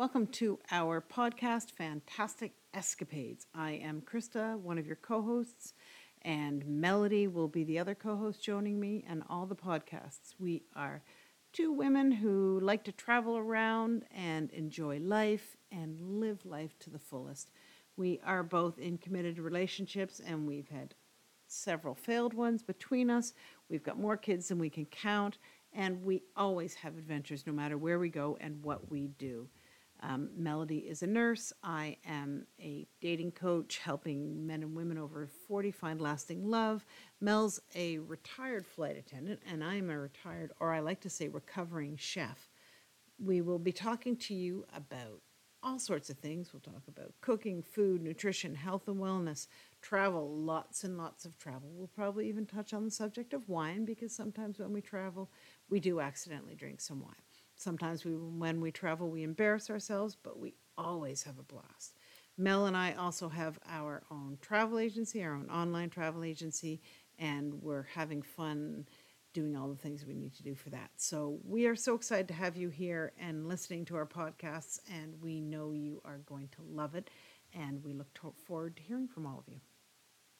Welcome to our podcast, Fantastic Escapades. I am Krista, one of your co hosts, and Melodi will be the other co host joining me and all the podcasts. We are two women who like to travel around and enjoy life and live life to the fullest. We are both in committed relationships and we've had several failed ones between us. We've got more kids than we can count, and we always have adventures no matter where we go and what we do. Um, Melodi is a nurse. I am a dating coach helping men and women over 40 find lasting love. Mel's a retired flight attendant, and I'm a retired, or I like to say, recovering chef. We will be talking to you about all sorts of things. We'll talk about cooking, food, nutrition, health and wellness, travel, lots and lots of travel. We'll probably even touch on the subject of wine because sometimes when we travel, we do accidentally drink some wine. Sometimes we, when we travel, we embarrass ourselves, but we always have a blast. Mel and I also have our own travel agency, our own online travel agency, and we're having fun doing all the things we need to do for that. So we are so excited to have you here and listening to our podcasts, and we know you are going to love it. And we look to- forward to hearing from all of you.